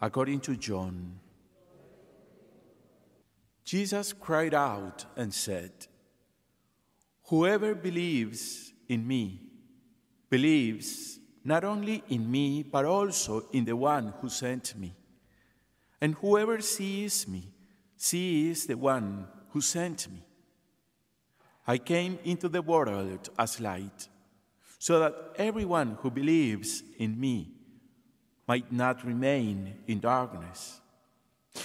according to John. Jesus cried out and said, Whoever believes in me believes not only in me, but also in the one who sent me. And whoever sees me sees the one who sent me. I came into the world as light, so that everyone who believes in me might not remain in darkness.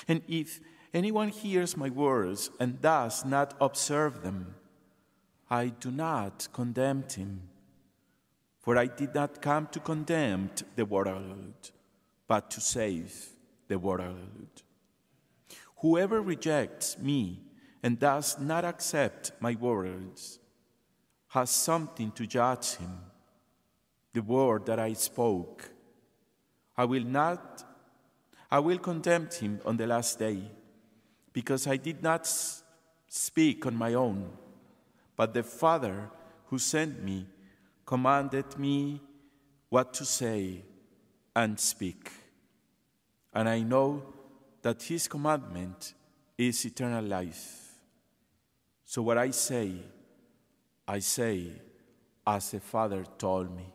And if anyone hears my words and does not observe them, I do not condemn him. For I did not come to condemn the world, but to save the world. Whoever rejects me and does not accept my words has something to judge him. The word that I spoke I will not, I will condemn him on the last day, because I did not speak on my own, but the Father who sent me commanded me what to say and speak. And I know that his commandment is eternal life. So what I say, I say as the Father told me.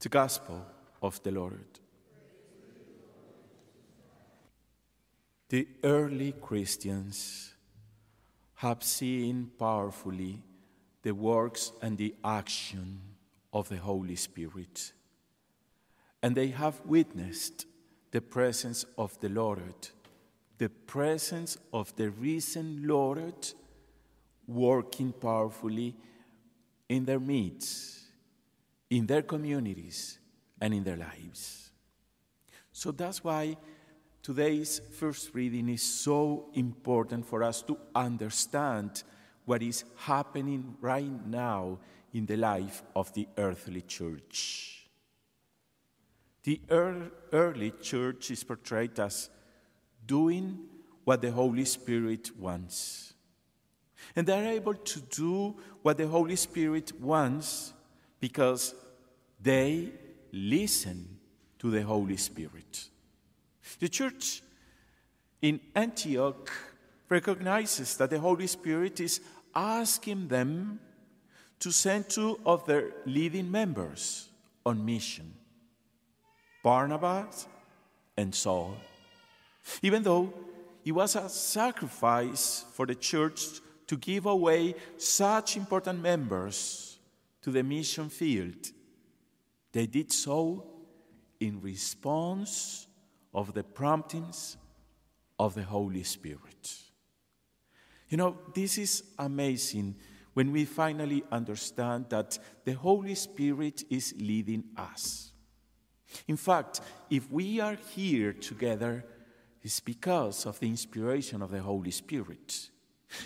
The Gospel of the Lord. The early Christians have seen powerfully the works and the action of the Holy Spirit. And they have witnessed the presence of the Lord, the presence of the risen Lord working powerfully in their midst, in their communities, and in their lives. So that's why Today's first reading is so important for us to understand what is happening right now in the life of the earthly church. The early church is portrayed as doing what the Holy Spirit wants. And they're able to do what the Holy Spirit wants because they listen to the Holy Spirit. The church in Antioch recognizes that the Holy Spirit is asking them to send two of their leading members on mission Barnabas and Saul. Even though it was a sacrifice for the church to give away such important members to the mission field, they did so in response of the promptings of the Holy Spirit. You know, this is amazing when we finally understand that the Holy Spirit is leading us. In fact, if we are here together, it's because of the inspiration of the Holy Spirit.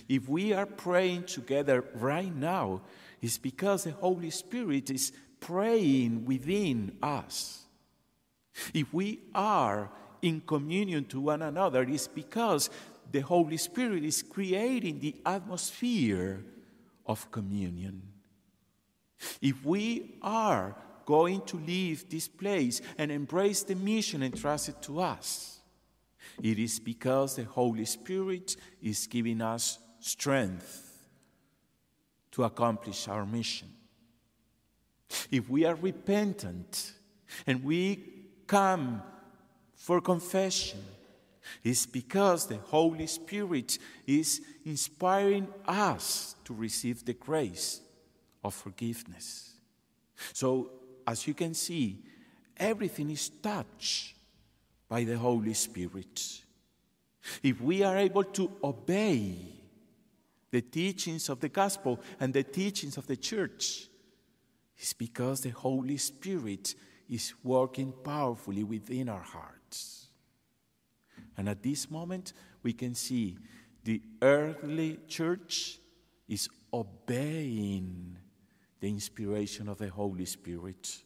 If we are praying together right now, it's because the Holy Spirit is praying within us. If we are in communion to one another, it's because the Holy Spirit is creating the atmosphere of communion. If we are going to leave this place and embrace the mission entrusted to us, it is because the Holy Spirit is giving us strength to accomplish our mission. If we are repentant and we come for confession is because the Holy Spirit is inspiring us to receive the grace of forgiveness. So, as you can see, everything is touched by the Holy Spirit. If we are able to obey the teachings of the gospel and the teachings of the church, it's because the Holy Spirit is working powerfully within our hearts. And at this moment, we can see the earthly church is obeying the inspiration of the Holy Spirit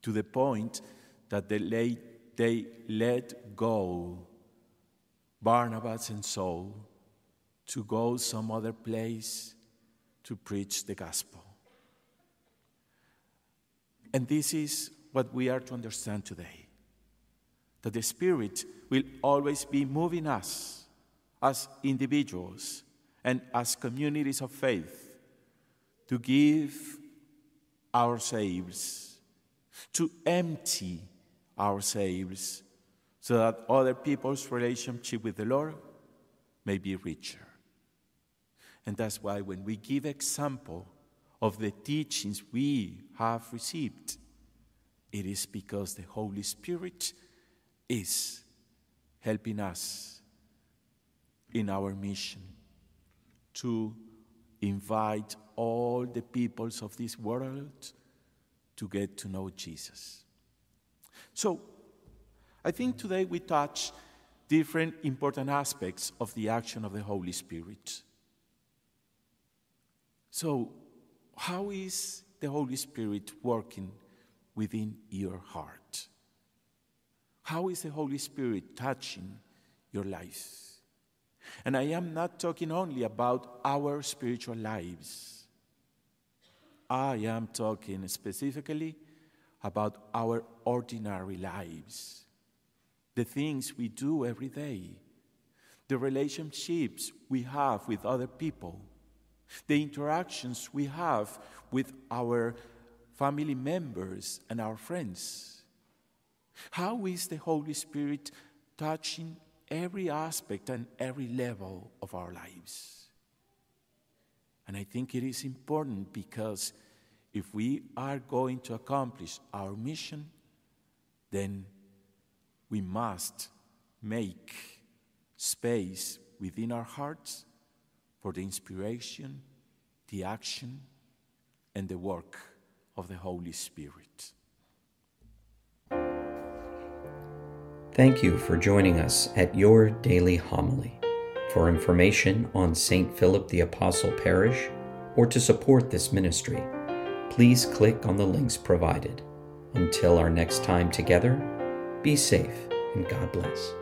to the point that they, they let go Barnabas and Saul to go some other place to preach the gospel. And this is what we are to understand today that the Spirit will always be moving us as individuals and as communities of faith to give ourselves, to empty ourselves, so that other people's relationship with the Lord may be richer. And that's why when we give example of the teachings we have received, it is because the Holy Spirit is helping us in our mission to invite all the peoples of this world to get to know Jesus. So, I think today we touch different important aspects of the action of the Holy Spirit. So, how is the Holy Spirit working within your heart? How is the Holy Spirit touching your life? And I am not talking only about our spiritual lives. I am talking specifically about our ordinary lives, the things we do every day, the relationships we have with other people, the interactions we have with our family members and our friends. How is the Holy Spirit touching every aspect and every level of our lives. And I think it is important because if we are going to accomplish our mission, then we must make space within our hearts for the inspiration, the action, and the work of the Holy Spirit. Thank you for joining us at your daily homily. For information on St. Philip the Apostle Parish or to support this ministry, please click on the links provided. Until our next time together, be safe and God bless.